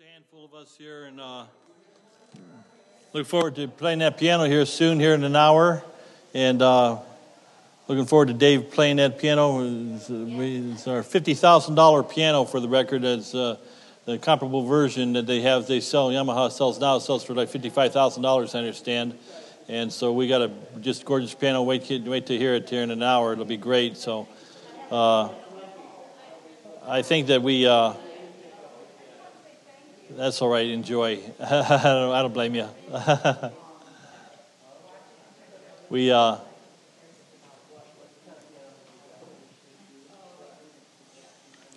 A handful of us here, and uh, look forward to playing that piano here soon, here in an hour. And uh, looking forward to Dave playing that piano. It's, it's our $50,000 piano for the record. It's uh, the comparable version that they have, they sell, Yamaha sells now, sells for like $55,000, I understand. And so we got a just gorgeous piano. Wait, wait to hear it here in an hour. It'll be great. So uh, I think that we. That's all right. Enjoy. I, don't, blame you. we. Uh,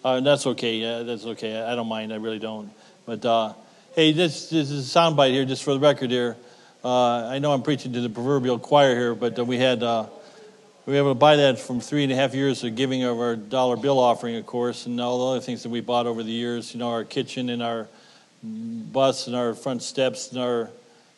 uh, that's okay. Uh, that's okay. I don't mind. I really don't. But uh, hey, this, this is a soundbite here, just for the record here. Uh, I know I'm preaching to the proverbial choir here, but uh, we had uh, we were able to buy that from three and a half years of giving of our dollar bill offering, of course, and all the other things that we bought over the years. You know, our kitchen and our bus and our front steps and our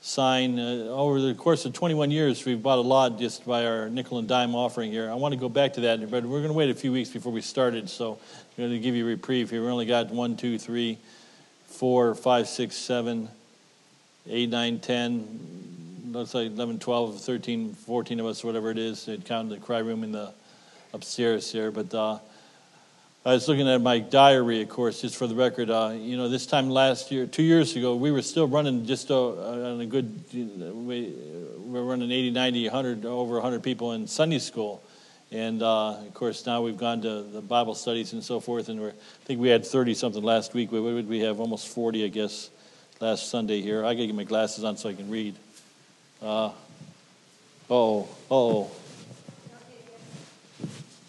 sign. Uh, over the course of 21 years, we've bought a lot just by our nickel and dime offering here. I want to go back to that, but we're going to wait a few weeks before we started, so I'm going to give you a reprieve here. We only got one, two, three, four, five, six, seven, eight, nine, ten. Let's say 11, 12, 13, 14 of us, whatever it is. It counted the cry room in the upstairs here, but. Uh, I was looking at my diary, of course, just for the record. Uh, you know, this time last year, two years ago, we were still running just uh, on a good, we were running 80, 90, 100, over 100 people in Sunday school. And uh, of course, now we've gone to the Bible studies and so forth, and we're, I think we had 30 something last week. We have? Almost 40, I guess, last Sunday here. I gotta get my glasses on so I can read. Uh, oh, oh.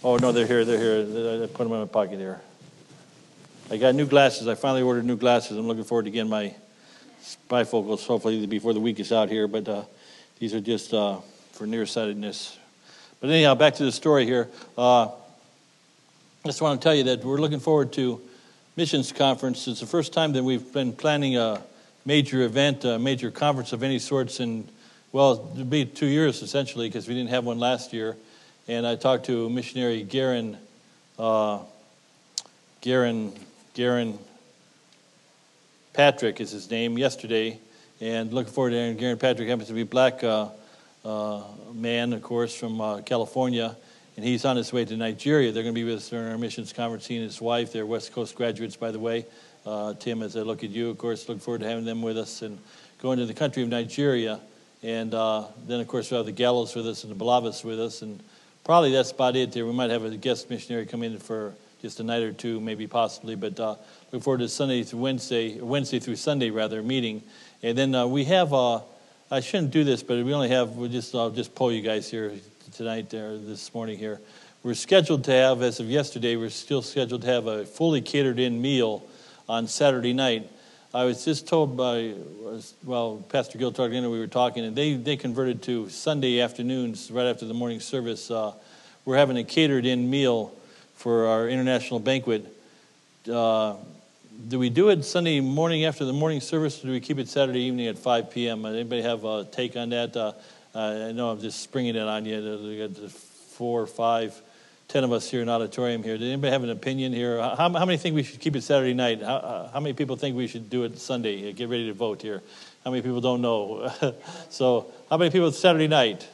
Oh, no, they're here. They're here. I put them in my pocket here. I got new glasses. I finally ordered new glasses. I'm looking forward to getting my bifocals, hopefully, before the week is out here. But uh, these are just uh, for nearsightedness. But anyhow, back to the story here. Uh, I just want to tell you that we're looking forward to missions conference. It's the first time that we've been planning a major event, a major conference of any sorts in, well, it'll be two years essentially because we didn't have one last year and I talked to missionary Garen, uh, Garen, Garen Patrick is his name yesterday, and looking forward to Aaron. Garen Patrick happens to be a black uh, uh, man, of course, from uh, California, and he's on his way to Nigeria. They're going to be with us during our missions conference. He and his wife, they're West Coast graduates, by the way. Uh, Tim, as I look at you, of course, look forward to having them with us and going to the country of Nigeria. And uh, then, of course, we have the Gallos with us and the Balavis with us, and probably that's about it there. We might have a guest missionary come in for just a night or two, maybe possibly, but uh, look forward to Sunday through Wednesday, Wednesday through Sunday rather, meeting. And then uh, we have, uh, I shouldn't do this, but we only have, we'll just, I'll just pull you guys here tonight there, this morning here. We're scheduled to have, as of yesterday, we're still scheduled to have a fully catered in meal on Saturday night. I was just told by, well, Pastor Gil Targino, we were talking, and they, they converted to Sunday afternoons right after the morning service. Uh, we're having a catered in meal for our international banquet. Uh, do we do it Sunday morning after the morning service, or do we keep it Saturday evening at 5 p.m.? Anybody have a take on that? Uh, I know I'm just springing it on you. Got four or five 10 of us here in auditorium here. Does anybody have an opinion here? How, how many think we should keep it Saturday night? How, uh, how, many people think we should do it Sunday? Get ready to vote here. How many people don't know? so, how many people Saturday night?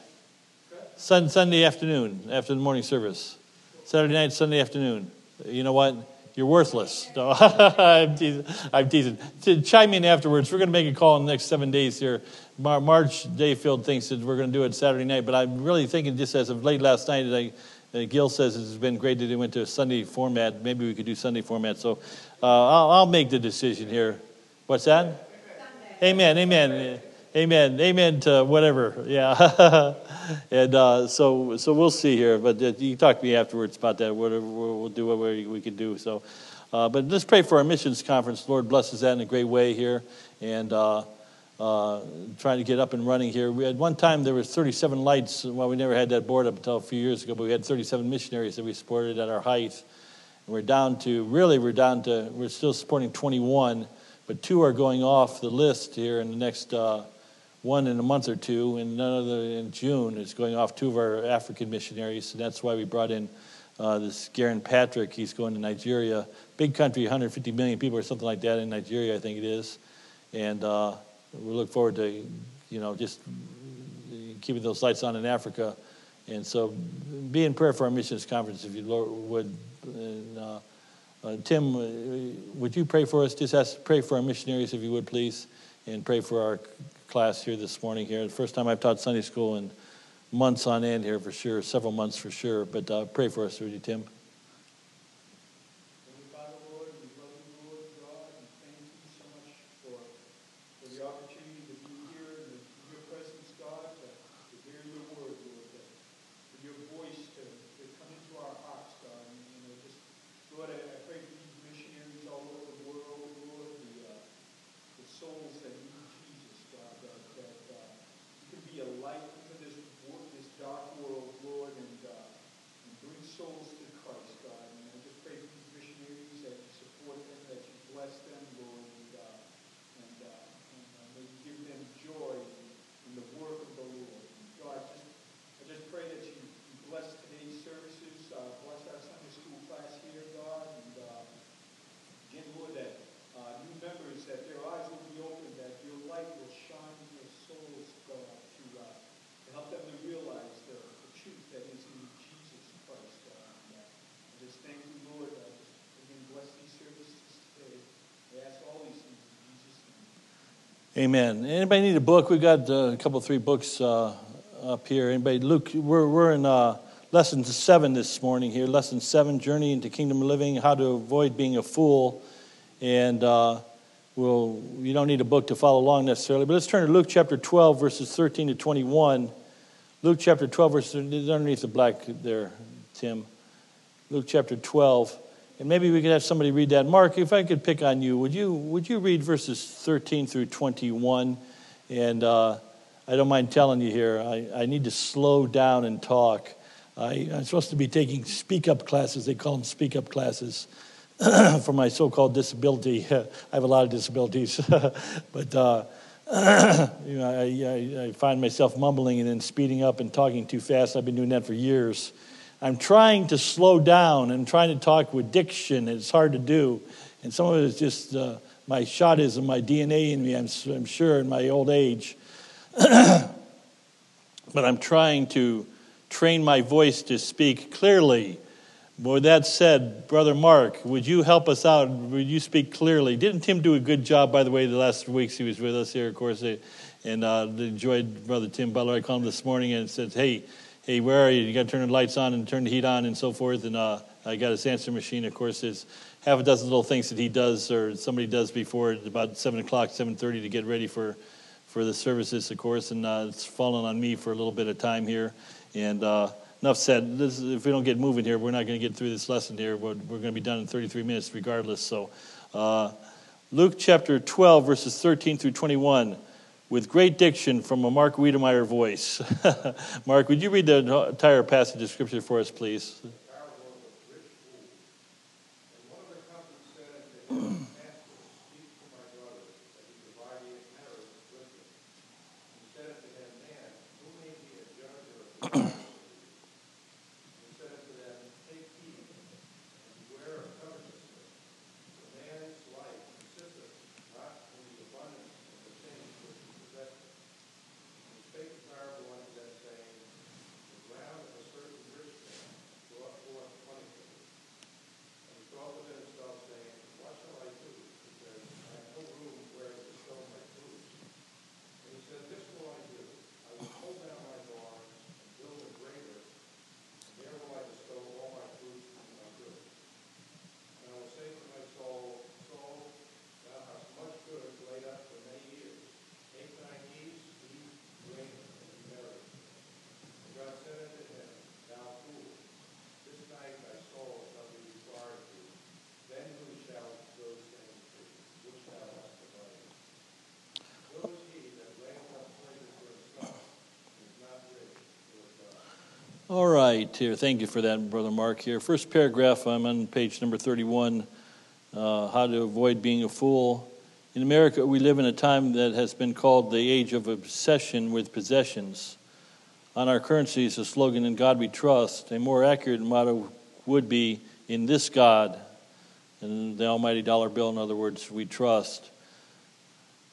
Sun, Sunday afternoon after the morning service. Saturday night, Sunday afternoon. You know what? You're worthless. No, I'm, teasing, I'm teasing. Chime in afterwards. We're going to make a call in the next seven days here. Mar- Dayfield thinks that we're going to do it Saturday night, but I'm really thinking just as of late last night I uh, Gil says it's been great that he went to a Sunday format. Maybe we could do Sunday format. So uh, I'll, I'll, make the decision here. What's that? Amen. Amen. Amen. Amen. Amen to whatever. Yeah. and uh, so so we'll see here. But uh, you talk to me afterwards about that. Whatever we'll do, whatever we can do. So, uh, but let's pray for our missions conference. Lord blesses that in a great way here. And uh, trying to get up and running here. We had one time there was 37 lights. Well, we never had that board up until a few years ago, but we had 37 missionaries that we supported at our height. And we're down to really we're down to we're still supporting 21, but two are going off the list here in the next uh, one in a month or two, and another in June is going off two of our African missionaries, and that's why we brought in uh, this Garen Patrick. He's going to Nigeria, big country, 150 million people or something like that in Nigeria, I think it is. And uh, we look forward to, you know, just keeping those lights on in Africa. And so be in prayer for our missions conference if you would. And, uh, uh, Tim, uh, would you pray for us? Just ask, pray for our missionaries if you would, please, and pray for our class here this morning. Here, the first time I've taught Sunday school in months on end here for sure, several months for sure. But uh, pray for us, would you, Tim? Amen. Anybody need a book? We've got uh, a couple, three books uh, up here. Anybody? Luke, we're we're in uh, lesson seven this morning here. Lesson seven: Journey into Kingdom Living. How to avoid being a fool. And uh, we'll you don't need a book to follow along necessarily, but let's turn to Luke chapter twelve, verses thirteen to twenty-one. Luke chapter twelve, verses underneath the black there, Tim. Luke chapter twelve. And maybe we could have somebody read that. Mark, if I could pick on you, would you, would you read verses 13 through 21? And uh, I don't mind telling you here, I, I need to slow down and talk. I, am supposed to be taking speak up classes, they call them speak up classes, for my so called disability. I have a lot of disabilities, but uh, you know, I, I, I find myself mumbling and then speeding up and talking too fast. I've been doing that for years. I'm trying to slow down and trying to talk with diction. It's hard to do. And some of it is just uh, my shotism, my DNA in me, I'm, I'm sure, in my old age. but I'm trying to train my voice to speak clearly. With that said, Brother Mark, would you help us out? Would you speak clearly? Didn't Tim do a good job, by the way, the last weeks he was with us here, of course, and uh, enjoyed Brother Tim Butler. I called him this morning and said, hey, hey, where are you? You got to turn the lights on and turn the heat on and so forth. And uh, I got his answer machine. Of course, there's half a dozen little things that he does or somebody does before about seven o'clock, seven thirty to get ready for for the services, of course. And uh, it's fallen on me for a little bit of time here. And uh, enough said. This, if we don't get moving here, we're not going to get through this lesson here. We're, we're going to be done in 33 minutes, regardless. So, uh, Luke chapter 12, verses 13 through 21 with great diction from a Mark Wiedemeyer voice. Mark, would you read the entire passage of Scripture for us, please? All right, here. Thank you for that, Brother Mark. Here, first paragraph. I'm on page number 31. Uh, how to avoid being a fool. In America, we live in a time that has been called the age of obsession with possessions. On our currency is a slogan, "In God We Trust." A more accurate motto would be in this God, and the almighty dollar bill, in other words, we trust.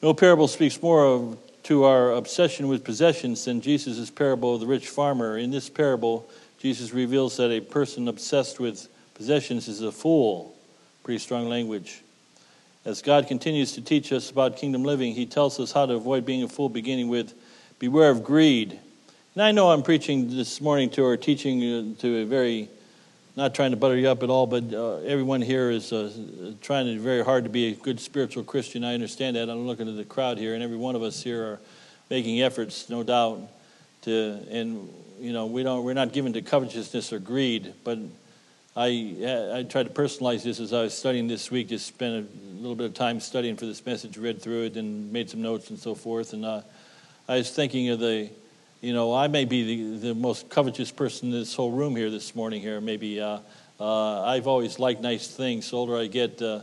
No parable speaks more of, to our obsession with possessions than Jesus' parable of the rich farmer. In this parable, Jesus reveals that a person obsessed with possessions is a fool. Pretty strong language. As God continues to teach us about kingdom living, He tells us how to avoid being a fool, beginning with beware of greed. And I know I'm preaching this morning to or teaching uh, to a very, not trying to butter you up at all, but uh, everyone here is uh, trying very hard to be a good spiritual Christian. I understand that. I'm looking at the crowd here, and every one of us here are making efforts, no doubt, to, and, you know, we don't, we're not given to covetousness or greed, but I, I tried to personalize this as I was studying this week, just spent a little bit of time studying for this message, read through it, and made some notes and so forth. And uh, I was thinking of the, you know, I may be the, the most covetous person in this whole room here this morning. Here, maybe uh, uh, I've always liked nice things. The older I get, uh,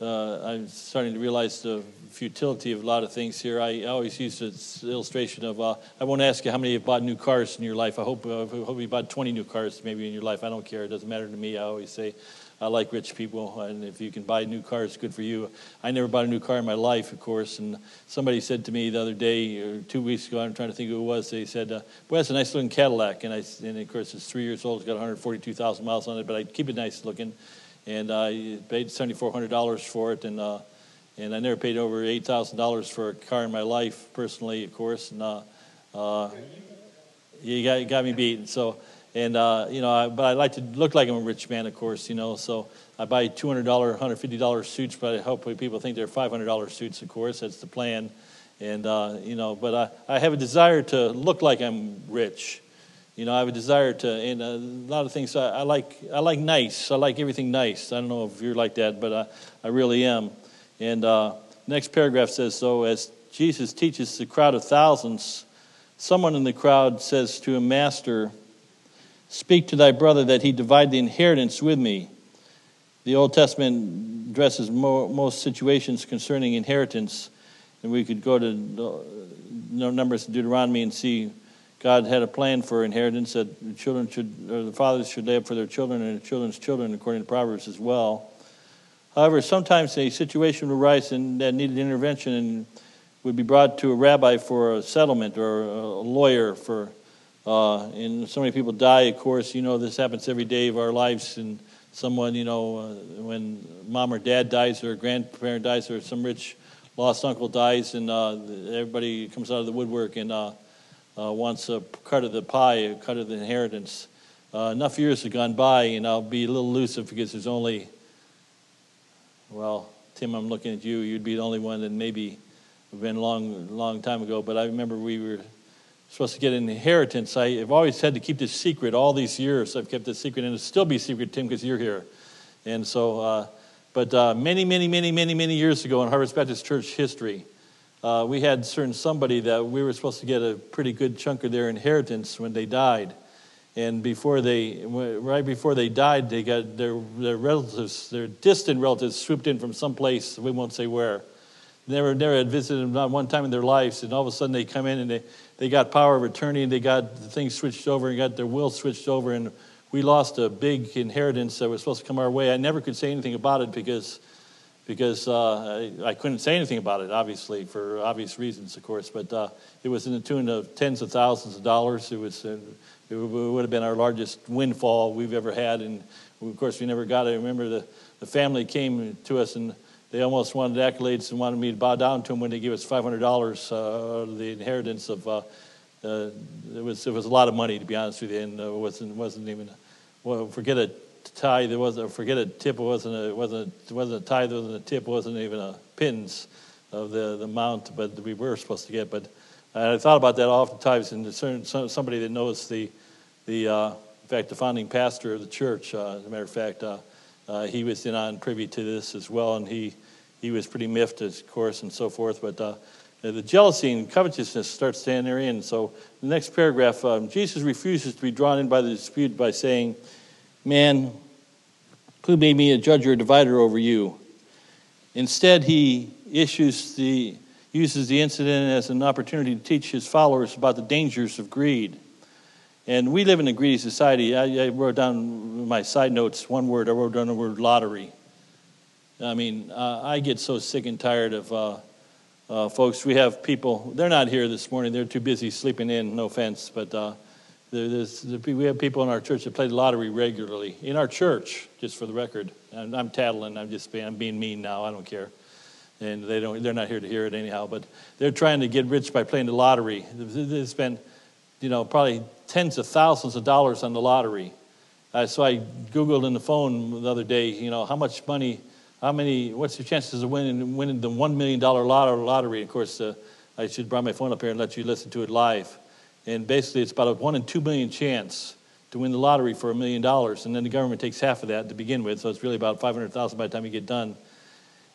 uh, I'm starting to realize the futility of a lot of things here. I always use this illustration of uh, I won't ask you how many have bought new cars in your life. I hope, uh, I hope you bought 20 new cars maybe in your life. I don't care. It doesn't matter to me. I always say I like rich people, and if you can buy new cars, good for you. I never bought a new car in my life, of course. And somebody said to me the other day, or two weeks ago, I'm trying to think who it was. They said, uh, "Well, it's a nice looking Cadillac," and I, and of course, it's three years old. It's got 142,000 miles on it, but I keep it nice looking. And I paid $7,400 for it, and uh, and I never paid over $8,000 for a car in my life, personally, of course. And uh, uh, you got, you got me beaten. So and, uh, you know, I, but I like to look like I'm a rich man, of course, you know. So I buy $200, $150 suits, but I hope people think they're $500 suits, of course. That's the plan. And, uh, you know, but I, I have a desire to look like I'm rich. You know, I have a desire to, and a lot of things I, I like. I like nice. I like everything nice. I don't know if you're like that, but I, I really am. And uh, next paragraph says so. As Jesus teaches the crowd of thousands, someone in the crowd says to a master, Speak to thy brother that he divide the inheritance with me. The Old Testament addresses most situations concerning inheritance, and we could go to Numbers Deuteronomy and see God had a plan for inheritance that the children should, or the fathers should lay up for their children and the children's children, according to Proverbs as well. However, sometimes a situation would arise and that needed intervention and would be brought to a rabbi for a settlement or a lawyer for uh, and so many people die, of course. You know, this happens every day of our lives. And someone, you know, uh, when mom or dad dies, or a grandparent dies, or some rich lost uncle dies, and uh, everybody comes out of the woodwork and uh, uh, wants a cut of the pie, a cut of the inheritance. Uh, enough years have gone by, and I'll be a little elusive because there's only, well, Tim, I'm looking at you. You'd be the only one that maybe been a long, long time ago. But I remember we were supposed to get an inheritance. I, have always had to keep this secret all these years. I've kept this secret, and it'll still be secret, Tim, because you're here. And so, uh, but uh, many, many, many, many, many years ago in Harvest Baptist Church history, uh, we had certain somebody that we were supposed to get a pretty good chunk of their inheritance when they died. And before they, right before they died, they got their, their relatives, their distant relatives, swooped in from some place. We won't say where. Never, never had visited them not one time in their lives, and all of a sudden they come in and they they got power of attorney and they got the things switched over and got their will switched over and we lost a big inheritance that was supposed to come our way. I never could say anything about it because because uh, I, I, couldn't say anything about it, obviously, for obvious reasons, of course. But uh, it was in the tune of tens of thousands of dollars. It was uh, it would have been our largest windfall we've ever had, and of course we never got it. I remember the, the family came to us and they almost wanted accolades and wanted me to bow down to them when they gave us $500 uh, the inheritance of. Uh, uh, it was it was a lot of money to be honest with you, and uh, it wasn't wasn't even well forget a tithe. There wasn't forget a tip. It wasn't a wasn't a, it wasn't a tithe. It wasn't a tip. It wasn't even a pins of the the amount, but we were supposed to get. But I thought about that oftentimes, and somebody that knows the the uh, in fact the founding pastor of the church. Uh, as a matter of fact, uh, uh, he was in on privy to this as well, and he he was pretty miffed, of course, and so forth. But uh, the jealousy and covetousness starts to enter in. So the next paragraph, um, Jesus refuses to be drawn in by the dispute by saying, "Man, who made me a judge or a divider over you?" Instead, he issues the uses the incident as an opportunity to teach his followers about the dangers of greed. And we live in a greedy society. I, I wrote down my side notes one word. I wrote down the word lottery. I mean, uh, I get so sick and tired of uh, uh, folks. We have people, they're not here this morning. They're too busy sleeping in, no offense. But uh, we have people in our church that play the lottery regularly. In our church, just for the record. I'm, I'm tattling. I'm just being, I'm being mean now. I don't care. And they don't, they're not here to hear it anyhow. But they're trying to get rich by playing the lottery. They spend, you know, probably tens of thousands of dollars on the lottery. Uh, so I Googled in the phone the other day, you know, how much money – how many, what's your chances of winning, winning the $1 million lottery? Of course, uh, I should bring my phone up here and let you listen to it live. And basically, it's about a 1 in 2 million chance to win the lottery for a million dollars. And then the government takes half of that to begin with, so it's really about 500000 by the time you get done.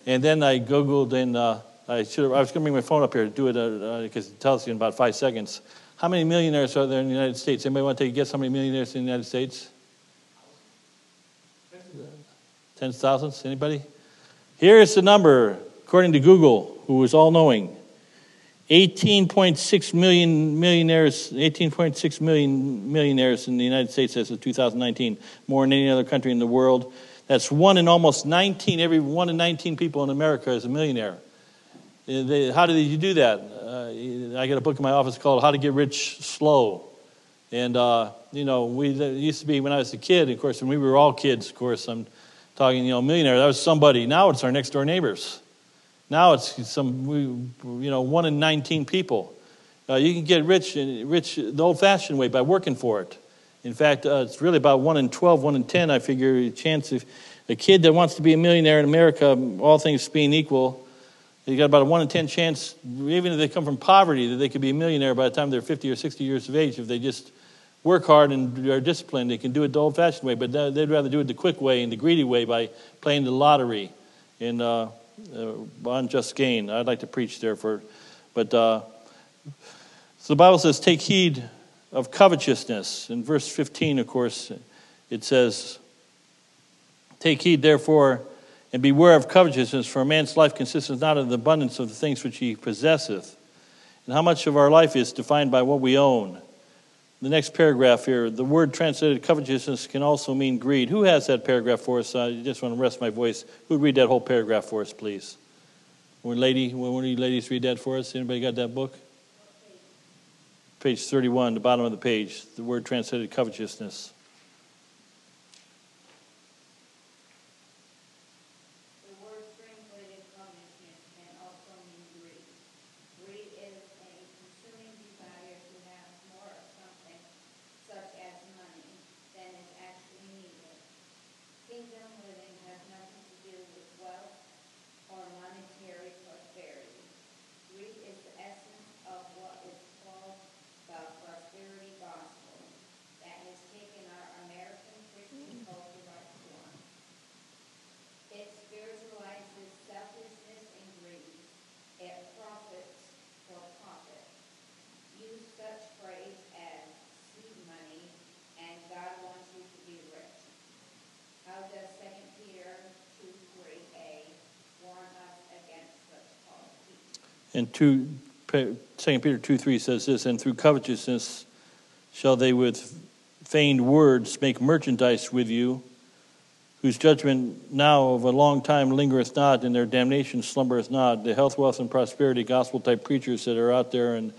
And then I Googled and uh, I, should I was going to bring my phone up here to do it because uh, uh, it tells you in about five seconds. How many millionaires are there in the United States? Anybody want to take a guess how many millionaires in the United States? Tens of thousands? Anybody? Here's the number, according to Google, who is all knowing 18.6 million millionaires, 18.6 million millionaires in the United States as of 2019, more than any other country in the world. That's one in almost 19, every one in 19 people in America is a millionaire. Uh, how did you do that? Uh, I got a book in my office called How to Get Rich Slow. And, uh, you know, we used to be when I was a kid, of course, when we were all kids, of course, I'm talking, you know, millionaire. That was somebody. Now it's our next door neighbors. Now it's some, you know, one in 19 people. Uh, you can get rich, rich the old fashioned way by working for it. In fact, uh, it's really about one in 12, one in 10, I figure, a chance if a kid that wants to be a millionaire in America, all things being equal, you got about a one in 10 chance, even if they come from poverty, that they could be a millionaire by the time they're 50 or 60 years of age if they just work hard and are disciplined. They can do it the old fashioned way, but they'd rather do it the quick way and the greedy way by playing the lottery in uh, uh, unjust gain. I'd like to preach there for, but uh, so the Bible says, take heed of covetousness. In verse 15, of course, it says, Take heed, therefore, and beware of covetousness, for a man's life consists not of the abundance of the things which he possesseth. And how much of our life is defined by what we own? The next paragraph here, the word translated covetousness can also mean greed. Who has that paragraph for us? I just want to rest my voice. Who'd read that whole paragraph for us, please? One lady, one of you ladies read that for us? Anybody got that book? Page 31, the bottom of the page, the word translated covetousness. And 2, 2 Peter 2 3 says this, and through covetousness shall they with feigned words make merchandise with you, whose judgment now of a long time lingereth not, and their damnation slumbereth not. The health, wealth, and prosperity gospel type preachers that are out there and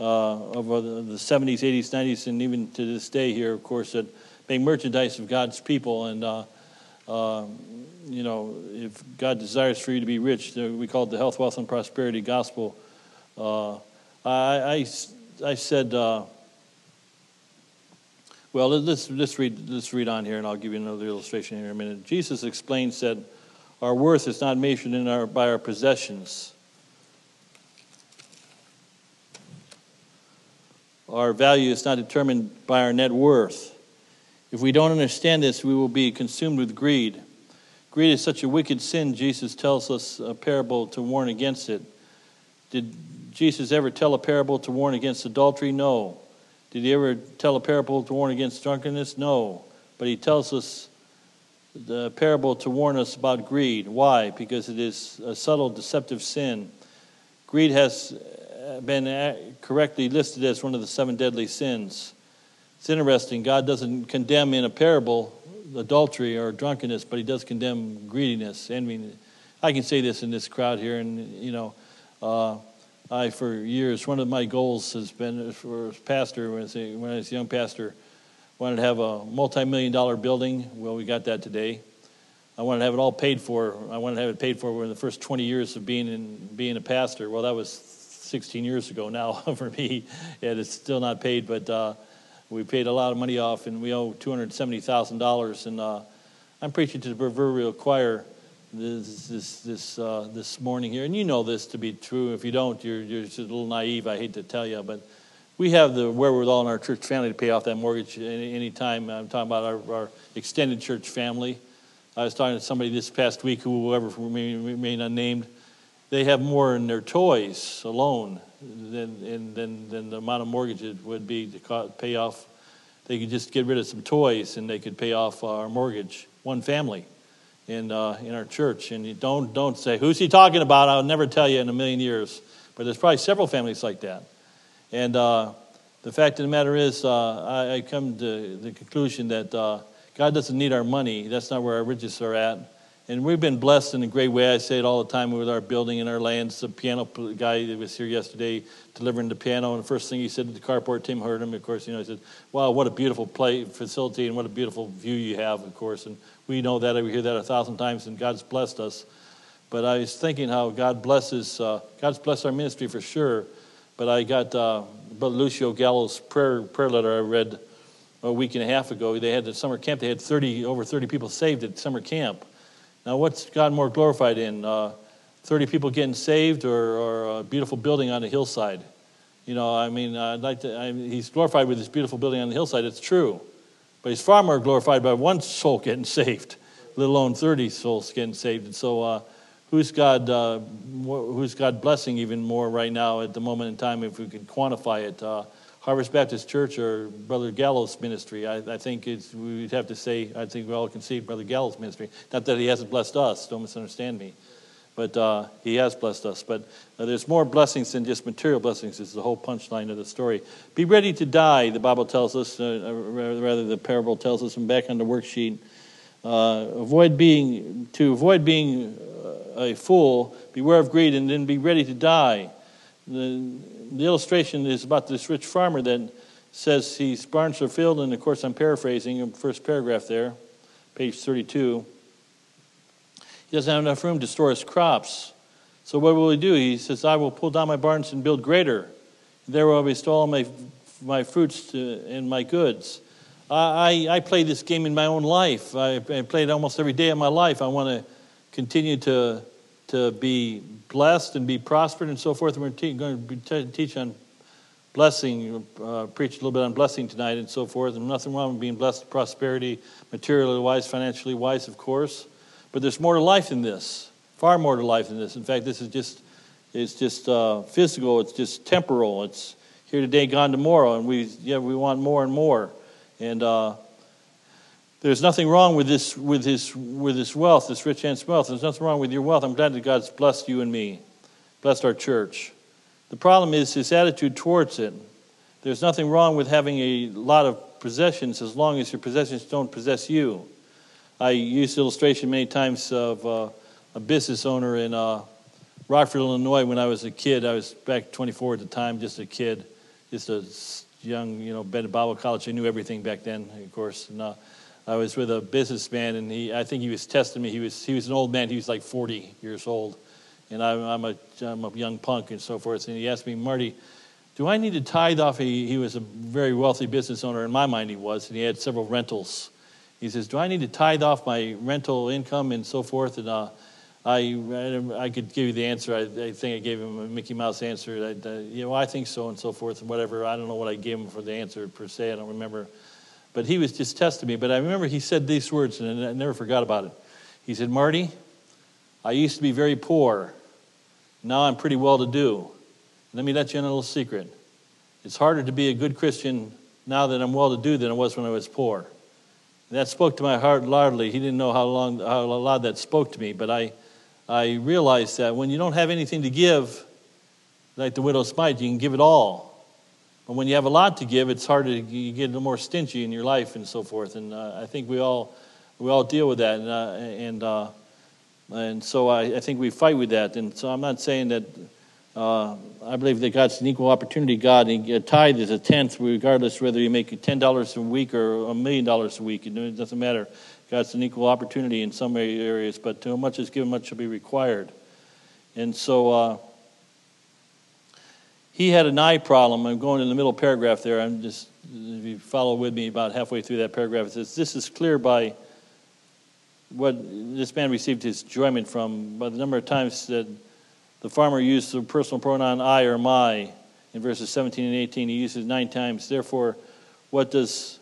uh, of the 70s, 80s, 90s, and even to this day here, of course, that make merchandise of God's people. And uh, uh, you know, if God desires for you to be rich, we call it the health, wealth, and prosperity gospel. Uh, I, I, I, said, uh, well, let's, let's, read, let's read on here, and I'll give you another illustration here in a minute. Jesus explained, that our worth is not measured in our, by our possessions. Our value is not determined by our net worth. If we don't understand this, we will be consumed with greed. Greed is such a wicked sin, Jesus tells us a parable to warn against it. Did Jesus ever tell a parable to warn against adultery? No. Did he ever tell a parable to warn against drunkenness? No. But he tells us the parable to warn us about greed. Why? Because it is a subtle, deceptive sin. Greed has uh, been uh, correctly listed as one of the seven deadly sins. It's interesting. God doesn't condemn in a parable adultery or drunkenness, but He does condemn greediness. I mean, I can say this in this crowd here, and you know, uh, I for years one of my goals has been for as pastor when I was a, when I was a young pastor, wanted to have a multi-million dollar building. Well, we got that today. I wanted to have it all paid for. I wanted to have it paid for in the first 20 years of being in, being a pastor. Well, that was 16 years ago now for me, and it's still not paid. But uh, we paid a lot of money off, and we owe $270,000. And uh, I'm preaching to the proverbial choir this this this uh, this morning here, and you know this to be true. If you don't, you're you're just a little naive. I hate to tell you, but we have the wherewithal in our church family to pay off that mortgage any, any time. I'm talking about our, our, extended church family. I was talking to somebody this past week, who, whoever remain unnamed. They have more in their toys alone than, than, than the amount of mortgage it would be to pay off. They could just get rid of some toys and they could pay off our mortgage. One family in, uh, in our church. And you don't, don't say, who's he talking about? I'll never tell you in a million years. But there's probably several families like that. And uh, the fact of the matter is, uh, I, I, come to the conclusion that uh, God doesn't need our money. That's not where our riches are at. And we've been blessed in a great way. I say it all the time with our building and our lands. The piano guy that was here yesterday delivering the piano, and the first thing he said to the carport, Tim heard him, of course, you know, he said, Wow, what a beautiful play facility and what a beautiful view you have, of course. And we know that, we hear that a thousand times, and God's blessed us. But I was thinking how God blesses, uh, God's blessed our ministry for sure. But I got uh, Brother Lucio Gallo's prayer, prayer letter I read a week and a half ago. They had the summer camp, they had 30, over 30 people saved at summer camp. Now, what's God more glorified in? Uh, 30 people getting saved or, or, a beautiful building on a hillside? You know, I mean, I'd like to, I mean, he's glorified with this beautiful building on the hillside. It's true. But he's far more glorified by one soul getting saved, let alone 30 souls getting saved. And so, uh, who's God, uh, who's God blessing even more right now at the moment in time, if we could quantify it? Harvest Baptist Church or Brother Gallo's ministry. I, I think we'd have to say, I think we all concede Brother Gallo's ministry. Not that he hasn't blessed us, don't misunderstand me. But uh, he has blessed us. But uh, there's more blessings than just material blessings, is the whole punchline of the story. Be ready to die, the Bible tells us, uh, uh rather, the parable tells us, and back on the worksheet. Uh, avoid being, to avoid being uh, a fool, beware of greed, and then be ready to die. The, the illustration is about this rich farmer that says his barns are filled, and of course, I'm paraphrasing the first paragraph there, page 32. He doesn't have enough room to store his crops. So, what will he do? He says, I will pull down my barns and build greater. There will I bestow all my, my fruits to, and my goods. I, I, I play this game in my own life. I, I play it almost every day of my life. I want to continue to to be blessed and be prospered and so forth. And we're going to te- teach on blessing, uh, preach a little bit on blessing tonight and so forth. And nothing wrong with being blessed, prosperity, materially wise, financially wise, of course. But there's more to life than this, far more to life than this. In fact, this is just it's just uh, physical. It's just temporal. It's here today, gone tomorrow, and we yeah we want more and more. And uh, there's nothing wrong with this, with his, with his wealth, this rich man's wealth. There's nothing wrong with your wealth. I'm glad that God's blessed you and me, blessed our church. The problem is his attitude towards it. There's nothing wrong with having a lot of possessions as long as your possessions don't possess you. I used illustration many times of uh, a business owner in uh, Rockford, Illinois, when I was a kid. I was back 24 at the time, just a kid, just a young, you know, been at Bible college. I knew everything back then, of course. And, uh, I was with a businessman, and he, I think he was testing me. He was, he was an old man. He was like 40 years old. And I, I'm, a, I'm a young punk and so forth. And he asked me, Marty, do I need to tithe off? He, he was a very wealthy business owner. In my mind, he was. And he had several rentals. He says, do I need to tithe off my rental income and so forth? And uh, I, I could give you the answer. I, I, think I gave him a Mickey Mouse answer. I, uh, you know, I think so and so forth and whatever. I don't know what I gave him for the answer per se. I don't remember. But he was just testing me. But I remember he said these words, and I never forgot about it. He said, Marty, I used to be very poor. Now I'm pretty well to do. Let me let you in a little secret. It's harder to be a good Christian now that I'm well to do than it was when I was poor. And that spoke to my heart loudly. He didn't know how long how loud that spoke to me, but I I realized that when you don't have anything to give, like the widow's mite, you can give it all. But when you have a lot to give, it's hard to you get more stingy in your life and so forth. And uh, I think we all we all deal with that, and uh, and uh, and so I, I, think we fight with that. And so I'm not saying that. Uh, I believe that God's an equal opportunity God, and a tithe is a tenth, regardless whether you make ten dollars a week or a million dollars a week. It doesn't matter. God's an equal opportunity in some areas, but to much is given, much shall be required. And so uh, he had an eye problem. I'm going in the middle paragraph there. I'm just, if you follow with me about halfway through that paragraph, it says, This is clear by what this man received his enjoyment from, by the number of times that the farmer used the personal pronoun I or my. In verses 17 and 18, he uses nine times. Therefore, what does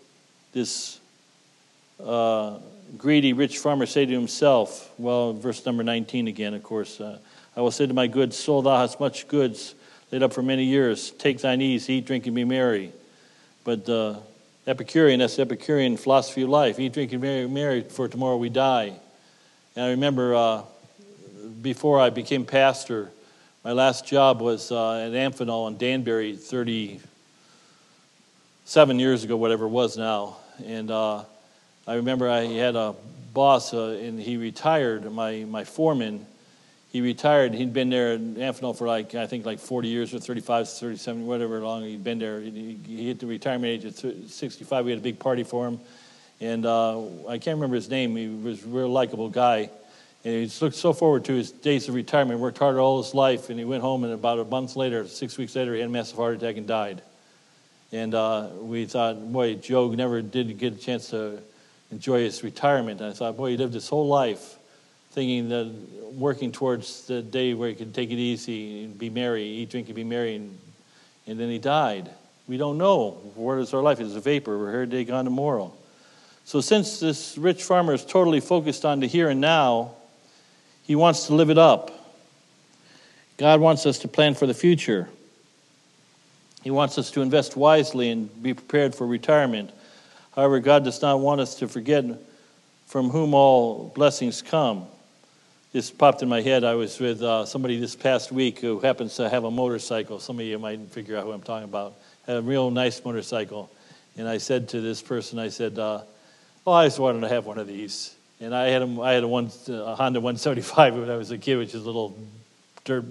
this uh, greedy rich farmer say to himself? Well, verse number 19 again, of course. Uh, I will say to my goods, Soul, thou hast much goods laid up for many years. Take thine ease, eat, drink, and be merry. But uh, Epicurean, that's the Epicurean philosophy of life. Eat, drink, and be merry, for tomorrow we die. And I remember uh, before I became pastor, my last job was uh, at Amphenol in Danbury 37 years ago, whatever it was now. And uh, I remember I had a boss, uh, and he retired, my, my foreman he retired. He'd been there at Amphenol for like, I think like 40 years or 35, 37, whatever long he'd been there. He, he hit the retirement age at 65. We had a big party for him. And uh, I can't remember his name. He was a real likable guy. And he looked so forward to his days of retirement, worked hard all his life. And he went home, and about a month later, six weeks later, he had a massive heart attack and died. And uh, we thought, boy, Joe never did get a chance to enjoy his retirement. And I thought, boy, he lived his whole life thinking that working towards the day where he could take it easy and be merry, eat, drink, and be merry, and, and then he died. We don't know. What is our life? It's a vapor. We're here today, gone tomorrow. So, since this rich farmer is totally focused on the here and now, he wants to live it up. God wants us to plan for the future. He wants us to invest wisely and be prepared for retirement. However, God does not want us to forget from whom all blessings come just popped in my head. I was with uh, somebody this past week who happens to have a motorcycle. Some of you might figure out who I'm talking about. Had a real nice motorcycle. And I said to this person, I said, uh, "Oh, I just wanted to have one of these." And I had a, I had a, one, a Honda 175 when I was a kid, which is a little dirt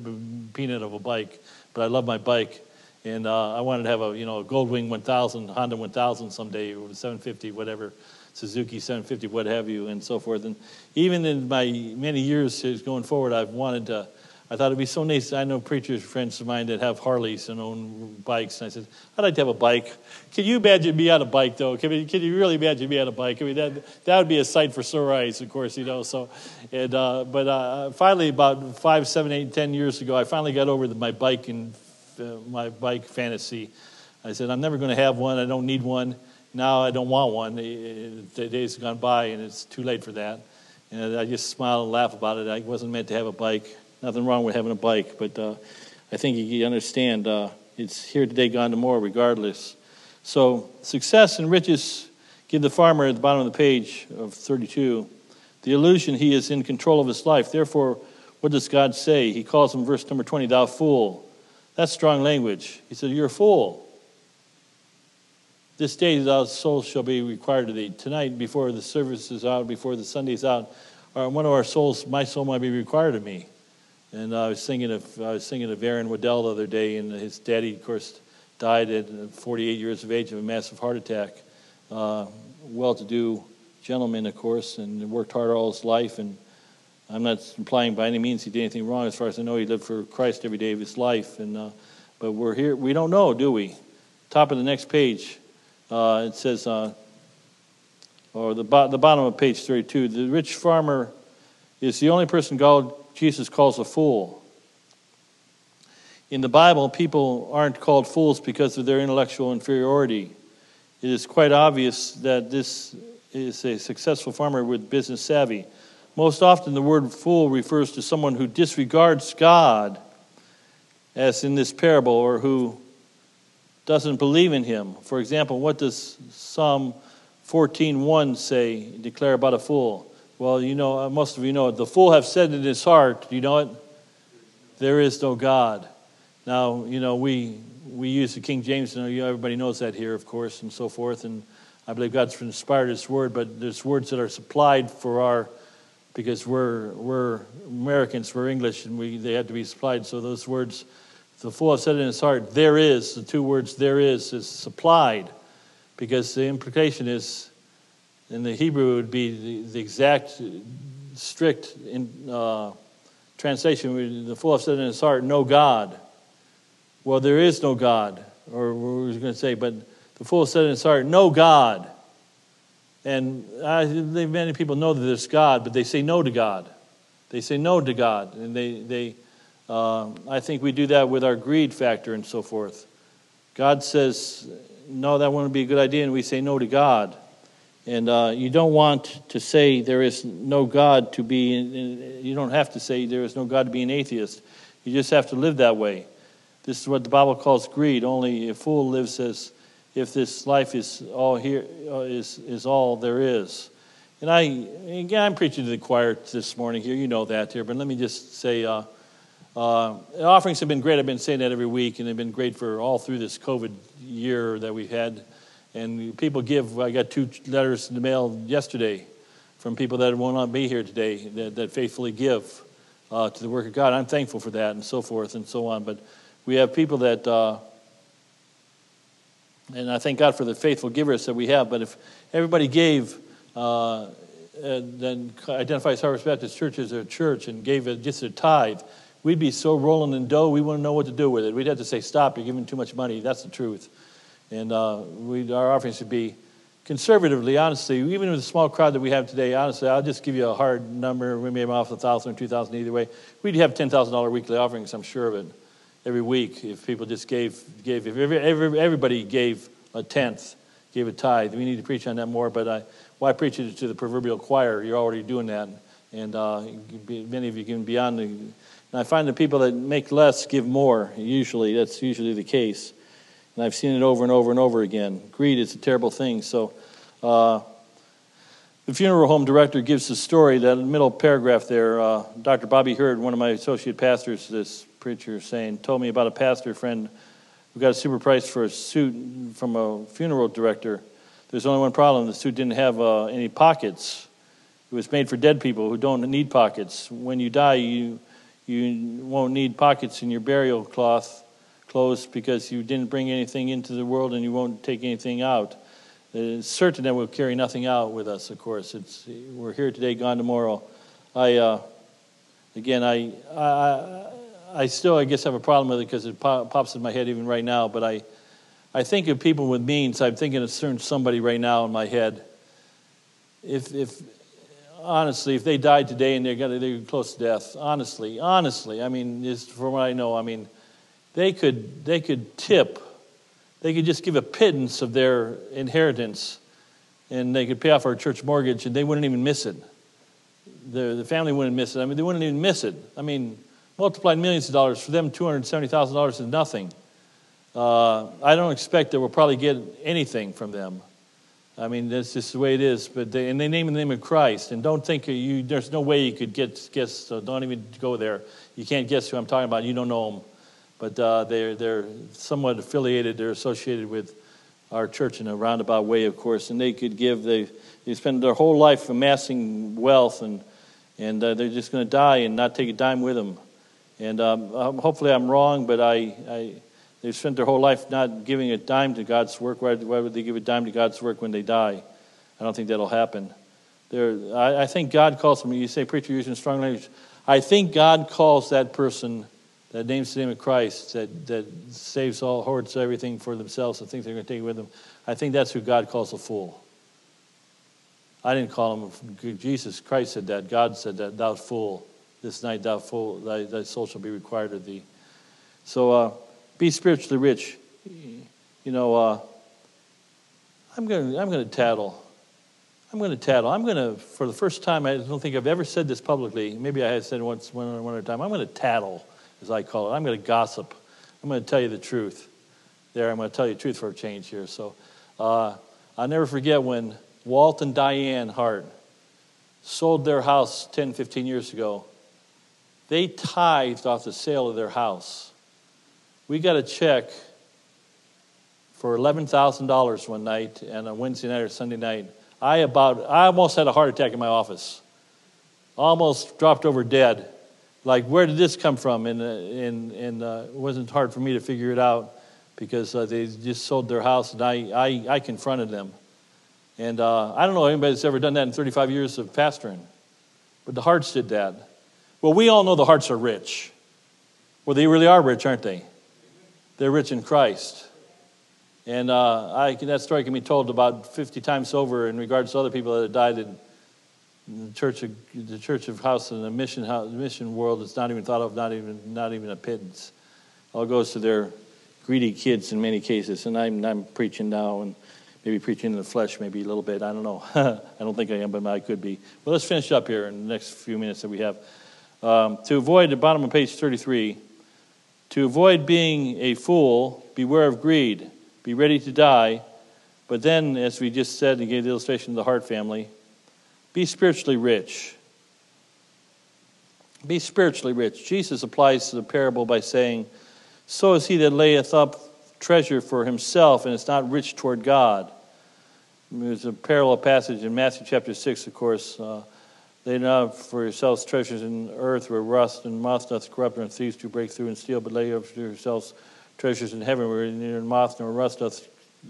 peanut of a bike. But I love my bike, and uh, I wanted to have a you know a Goldwing 1000 Honda 1000 someday, or 750, whatever. Suzuki 750, what have you, and so forth. And even in my many years going forward, I've wanted to. I thought it'd be so nice. I know preachers, friends of mine that have Harleys and own bikes, and I said, I'd like to have a bike. Can you imagine me on a bike, though? Can, can you really imagine me on a bike? I mean, that that would be a sight for sore eyes, of course, you know. So, and uh, but uh, finally, about five, seven, eight, ten years ago, I finally got over my bike and uh, my bike fantasy. I said, I'm never going to have one. I don't need one now I don't want one. The days have gone by and it's too late for that. And I just smile and laugh about it. I wasn't meant to have a bike. Nothing wrong with having a bike, but uh, I think you understand uh, it's here today, gone tomorrow, regardless. So, success and riches give the farmer at the bottom of the page of 32 the illusion he is in control of his life. Therefore, what does God say? He calls him, verse number 20, thou fool. That's strong language. He said, You're a fool. This day thy soul shall be required of thee. Tonight, before the service is out, before the Sunday is out, one of our souls, my soul might be required of me. And I was singing of I was singing of Aaron Waddell the other day, and his daddy, of course, died at 48 years of age of a massive heart attack. Uh, well-to-do gentleman, of course, and worked hard all his life. And I'm not implying by any means he did anything wrong. As far as I know, he lived for Christ every day of his life. And uh, but we're here. We don't know, do we? Top of the next page. Uh, it says, uh, or the, bo- the bottom of page 32, the rich farmer is the only person God, Jesus calls a fool. In the Bible, people aren't called fools because of their intellectual inferiority. It is quite obvious that this is a successful farmer with business savvy. Most often, the word fool refers to someone who disregards God, as in this parable, or who doesn't believe in him. For example, what does Psalm 14:1 say, declare about a fool? Well, you know, uh, most of you know it. The fool have said in his heart, you know it? There is no God. Now, you know, we, we use the King James, and everybody knows that here, of course, and so forth. And I believe God's inspired this word, but there's words that are supplied for our, because we're, we're Americans, we're English, and we, they had to be supplied. So those words, the fool said in his heart, there is, the two words there is, is supplied, because the implication is, in the Hebrew, it would be the, the exact, strict in, uh, translation. The fool said in his heart, no God. Well, there is no God, or we are going to say, but the fool said in his heart, No God. And I, many people know that there's God, but they say no to God. They say no to God. And they, they uh, I think we do that with our greed factor and so forth. God says, No, that wouldn't be a good idea, and we say no to God. And uh, you don't want to say there is no God to be, you don't have to say there is no God to be an atheist. You just have to live that way. This is what the Bible calls greed. Only a fool lives as if this life is all here uh, is is all there is. And I again, I'm preaching to the choir this morning here. You know that here, but let me just say, uh, uh, offerings have been great. I've been saying that every week, and they've been great for all through this COVID year that we've had. And people give. I got two letters in the mail yesterday from people that will not be here today that, that faithfully give uh, to the work of God. I'm thankful for that, and so forth and so on. But we have people that. Uh, and I thank God for the faithful givers that we have. But if everybody gave, uh, and then identifies Harvest Baptist Church as a church and gave just a tithe, we'd be so rolling in dough, we wouldn't know what to do with it. We'd have to say, stop, you're giving too much money. That's the truth. And uh, our offerings should be conservatively, honestly, even with the small crowd that we have today, honestly, I'll just give you a hard number. We may have off a thousand or two thousand either way. We'd have ten thousand dollar weekly offerings, I'm sure of it every week if people just gave, gave if every, every, everybody gave a tenth, gave a tithe. We need to preach on that more, but I, why preach it to the proverbial choir? You're already doing that. And uh, many of you can beyond the. And I find the people that make less give more, usually. That's usually the case. And I've seen it over and over and over again. Greed is a terrible thing. So, uh, the funeral home director gives the story, that middle paragraph there. Uh, Dr. Bobby Hurd, one of my associate pastors, this preacher saying, told me about a pastor friend who got a super price for a suit from a funeral director. There's only one problem the suit didn't have uh, any pockets. It was made for dead people who don't need pockets. When you die, you, you won't need pockets in your burial cloth clothes because you didn't bring anything into the world and you won't take anything out. It's certain that we'll carry nothing out with us, of course. It's, we're here today, gone tomorrow. I, uh, again, I, I, I still, I guess, have a problem with it because it pops in my head even right now. But I, I think of people with means. I'm thinking of certain somebody right now in my head. If, if honestly, if they died today and they're gonna, they're close to death, honestly, honestly, I mean, just from what I know, I mean, they could, they could tip, they could just give a pittance of their inheritance, and they could pay off our church mortgage, and they wouldn't even miss it. The, the family wouldn't miss it. I mean, they wouldn't even miss it. I mean, multiplied millions of dollars. For them, $270,000 is nothing. Uh, I don't expect that we'll probably get anything from them. I mean, that's just the way it is. But they, and they name the name of Christ. And don't think you, there's no way you could get, guess, so don't even go there. You can't guess who I'm talking about. You don't know them. But uh, they're, they're somewhat affiliated, they're associated with our church in a roundabout way, of course. And they could give, they, they spend their whole life amassing wealth, and, and uh, they're just going to die and not take a dime with them. And um, um, hopefully I'm wrong, but I, I, they've spent their whole life not giving a dime to God's work. Why, why would they give a dime to God's work when they die? I don't think that'll happen. There, I, I think God calls them. You say, preacher, using strong language. I think God calls that person that names the name of Christ, that, that saves all, hoards everything for themselves and thinks they're going to take it with them. I think that's who God calls a fool. I didn't call him, Jesus Christ said that. God said that, thou fool. This night thou full, thy, thy soul shall be required of thee. So uh, be spiritually rich. You know, uh, I'm going to I'm going to tattle. I'm going to tattle. I'm going to, for the first time, I don't think I've ever said this publicly. Maybe I have said it once, one, one other time. I'm going to tattle, as I call it. I'm going to gossip. I'm going to tell you the truth. There, I'm going to tell you the truth for a change here. So uh, I'll never forget when Walt and Diane Hart sold their house 10, 15 years ago they tithed off the sale of their house. We got a check for $11,000 one night and a Wednesday night or Sunday night. I about I almost had a heart attack in my office. Almost dropped over dead. Like where did this come from? And uh, and and uh, it wasn't hard for me to figure it out because uh, they just sold their house and I I, I confronted them. And uh, I don't know anybody that's ever done that in 35 years of pastoring, but the Harts did that. Well, we all know the Harts are rich. Well, they really are rich, aren't they? They're rich in Christ. And uh, I, that story can be told about 50 times over in regards to other people that have died in, the church of the church of house and the mission house, mission world. It's not even thought of, not even not even a pittance. All goes to their greedy kids in many cases. And I'm I'm preaching now and maybe preaching in the flesh, maybe a little bit. I don't know. I don't think I am, but I could be. Well, let's finish up here in the next few minutes that we have. Um, to avoid the bottom of page 33, to avoid being a fool, beware of greed be ready to die. But then, as we just said, he gave the illustration of the Hart family be spiritually rich. Be spiritually rich. Jesus applies to the parable by saying, So is he that layeth up treasure for himself and is not rich toward God. There's a parallel passage in Matthew chapter 6, of course. Uh, lay not for yourselves treasures in earth where rust and moth doth corrupt and thieves do break through and steal, but lay up for yourselves treasures in heaven where neither moth nor rust doth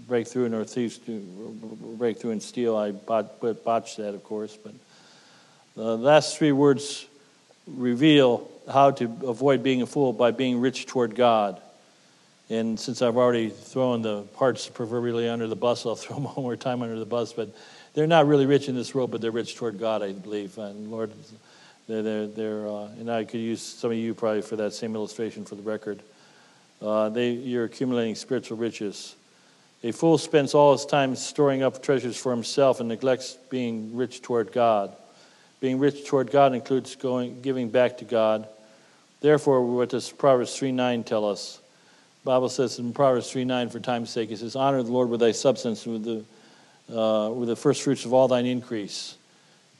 break through nor thieves do break through and steal. I bot, botched that, of course, but the last three words reveal how to avoid being a fool by being rich toward God. And since I've already thrown the Harts proverbially under the bus, I'll throw them one more time under the bus. But they're not really rich in this world, but they're rich toward God, I believe. And Lord, they're, they're, they're uh, and I could use some of you probably for that same illustration for the record. Uh, they, you're accumulating spiritual riches. A fool spends all his time storing up treasures for himself and neglects being rich toward God. Being rich toward God includes going, giving back to God. Therefore, what does Proverbs 3 9 tell us? The Bible says in Proverbs 3 9, for time's sake, it says, Honor the Lord with thy substance, with the, uh, with the first fruits of all thine increase.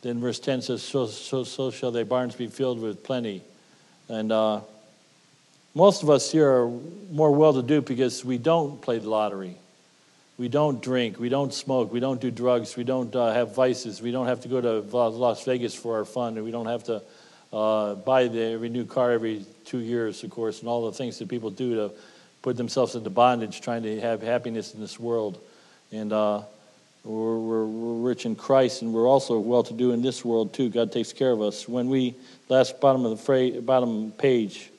Then verse 10 says, So, so, so shall thy barns be filled with plenty. And uh, most of us here are more well to do because we don't play the lottery. We don't drink. We don't smoke. We don't do drugs. We don't uh, have vices. We don't have to go to Las Vegas for our fun. And we don't have to uh, buy the, every new car every two years, of course, and all the things that people do to put themselves into bondage trying to have happiness in this world. And uh, we're, we're, we're, rich in Christ, and we're also well to do in this world, too. God takes care of us. When we, last bottom of the bottom page,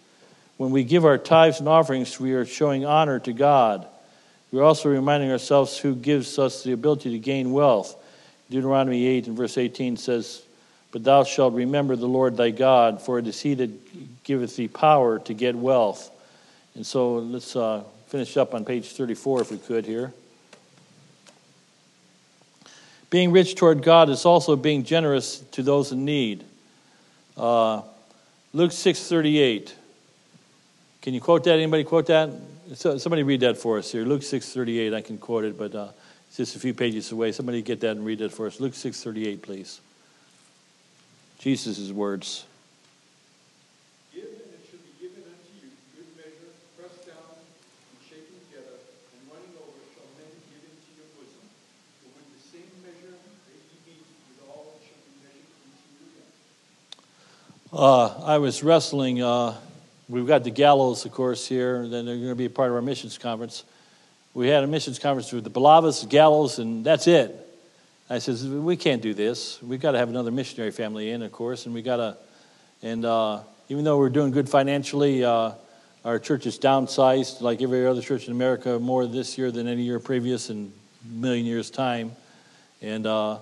when we give our tithes and offerings, we are showing honor to God. We're also reminding ourselves who gives us the ability to gain wealth. Deuteronomy 8 and verse 18 says, But thou shalt remember the Lord thy God, for it is he that giveth thee power to get wealth. And so let's uh, finish up on page 34 if we could here. Being rich toward God is also being generous to those in need. Uh, Luke 6:38 can you quote that? Anybody quote that? So, somebody read that for us here. Luke 6.38, I can quote it, but uh, it's just a few pages away. Somebody get that and read it for us. Luke 6.38, please. Jesus' words. Give, and it shall be given unto you, good measure, pressed down and shaken together, and running over shall men give into your bosom. For with the same measure that ye meet withal shall be measured unto you again. Uh, I was wrestling... Uh, We've got the Gallos, of course, here, and then they're going to be a part of our missions conference. We had a missions conference with the Belavas, Gallos, and that's it. I says, we can't do this. We've got to have another missionary family in, of course, and we got to, and uh, even though we're doing good financially, uh, our church is downsized, like every other church in America, more this year than any year previous in million years' time. And, uh,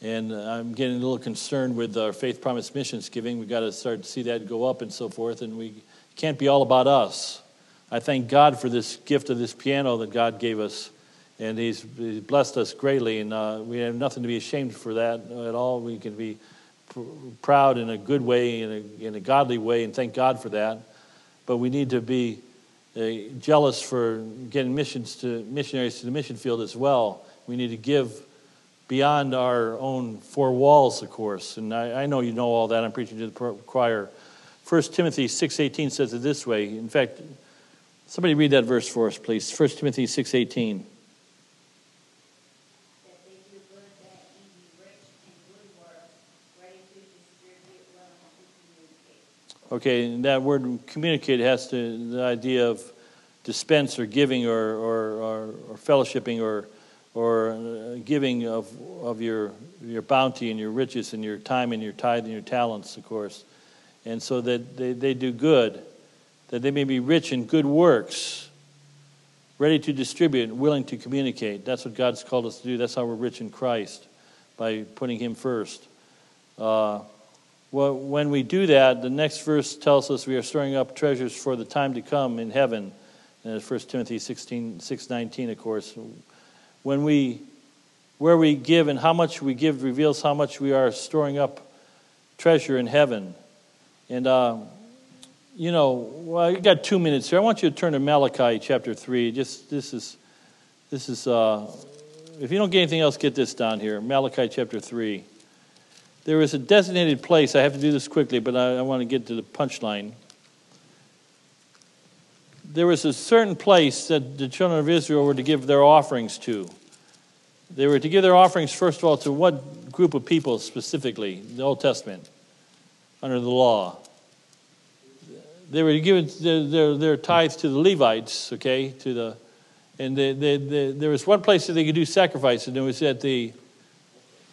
and I'm getting a little concerned with our Faith Promise Missions giving. We've got to start to see that go up and so forth, and we can't be all about us. I thank God for this gift of this piano that God gave us, and He's, he's blessed us greatly, and uh, we have nothing to be ashamed for that at all. We can be pr- proud in a good way, in a, in a godly way, and thank God for that. But we need to be uh, jealous for getting missions to missionaries to the mission field as well. We need to give beyond our own four walls, of course. And I, I know you know all that. I'm preaching to the choir 1 Timothy 6.18 says it this way. In fact, Somebody read that verse for us, please. 1 Timothy 6.18. Okay, that word communicate has to the idea of dispense or giving or, or, or, or fellowshipping or, or uh, giving of, of your, your bounty and your riches and your time and your tithe and your talents, of course. And so that they, they do good, that they may be rich in good works, ready to distribute, willing to communicate. That's what God's called us to do. That's how we're rich in Christ, by putting Him first. Uh, well, when we do that, the next verse tells us we are storing up treasures for the time to come in heaven. And 1 Timothy 16, 6, 19, of course. When we, where we give and how much we give reveals how much we are storing up treasure in heaven. And, uh, you know, well, you got two minutes here. I want you to turn to Malachi chapter 3. Just, this is, this is, uh, if you don't get anything else, get this down here. Malachi chapter 3 there was a designated place. I have to do this quickly, but I, I want to get to the punchline. There was a certain place that the children of Israel were to give their offerings to. They were to give their offerings, first of all, to what group of people specifically? The Old Testament, under the law. They were to give their, their, their tithes to the Levites, okay, to the, and they, they, they, there was one place that they could do sacrifice, and it was at the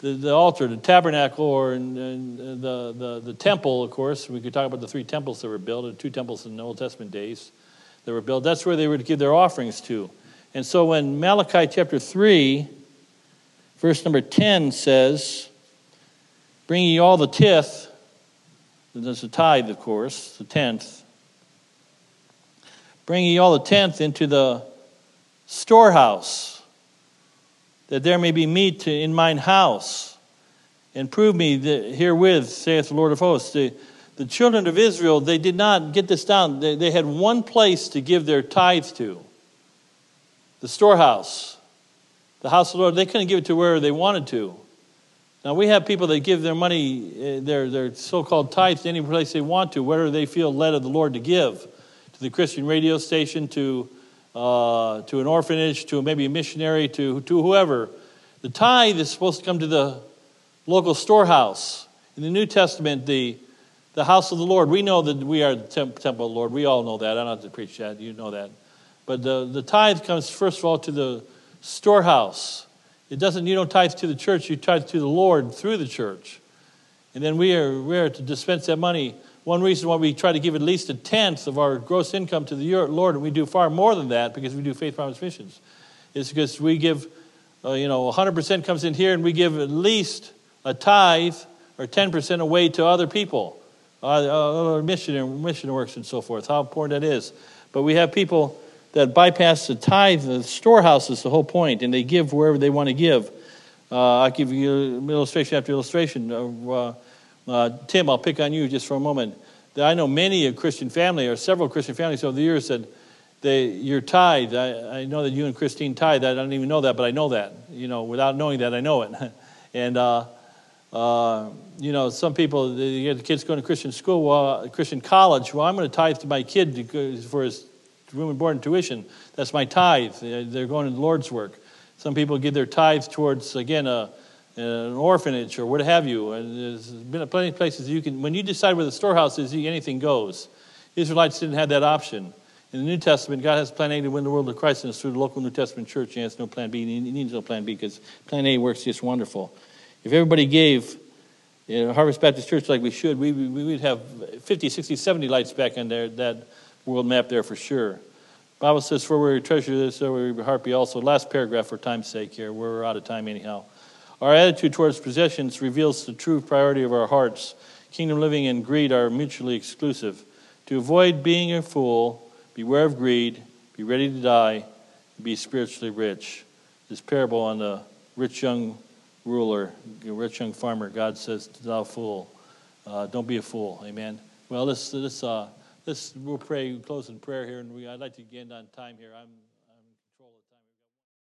the, the altar, the tabernacle, or in, in uh, the, the, the temple, of course. We could talk about the three temples that were built, and two temples in the Old Testament days that were built. That's where they were to give their offerings to. And so when Malachi chapter 3, verse number 10 says, Bring ye all the tithe, that's the tithe, of course, the tenth. Bring ye all the tenth into the storehouse that there may be meat in mine house. And prove me herewith, saith the Lord of hosts. The, the children of Israel, they did not get this down. They, they had one place to give their tithe to the storehouse, the house of the Lord. They couldn't give it to where they wanted to. Now, we have people that give their money, eh, their, their so called tithes, to any place they want to, wherever they feel led of the Lord to give to the Christian radio station, to uh, to an orphanage, to maybe a missionary, to, to whoever. The tithe is supposed to come to the local storehouse. In the New Testament, the, the house of the Lord, we know that we are the temp- temple of the Lord. We all know that. I don't have to preach that. You know that. But the, the tithe comes, first of all, to the storehouse. It doesn't, you don't tithe to the church, you tithe to the Lord through the church. And then we are, we are to dispense that money one reason why we try to give at least a tenth of our gross income to the Lord, and we do far more than that because we do faith promise missions, is because we give, uh, you know, 100% comes in here, and we give at least a tithe or 10% away to other people, uh, other mission, mission works and so forth. How important that is. But we have people that bypass the tithe, the storehouse is the whole point, and they give wherever they want to give. Uh, I'll give you illustration after illustration. Uh, uh, Tim, I'll pick on you just for a moment. I know many a Christian family, or several Christian families over the years, said, they, you're tithe. I, I know that you and Christine tithe. I don't even know that, but I know that. You know, without knowing that, I know it. and, uh, uh, you know, some people, the kids going to Christian school, well, Christian college. Well, I'm going to tithe to my kid for his room and board and tuition. That's my tithe. They're going to the Lord's work. Some people give their tithe towards, again, a an orphanage or what have you. And there's been plenty of places you can, when you decide where the storehouse is, anything goes. Israelites didn't have that option. In the New Testament, God has plan A to win the world to Christ, and it's through the local New Testament church. He has no plan B. He needs no plan B because plan A works just wonderful. If everybody gave you know, Harvest Baptist Church like we should, we, we would have 50, 60, 70 lights back in there, that world map there for sure. Bible says, For where your treasure is, so where your heart be also. Last paragraph for time's sake here. We're out of time anyhow. Our attitude towards possessions reveals the true priority of our hearts. Kingdom living and greed are mutually exclusive. To avoid being a fool, beware of greed, be ready to die, be spiritually rich. This parable on the rich young ruler, rich young farmer, God says, Thou fool, uh, don't be a fool. Amen. Well, let's, let's, uh, let's we'll pray, close in prayer here, and we, I'd like to end on time here. I'm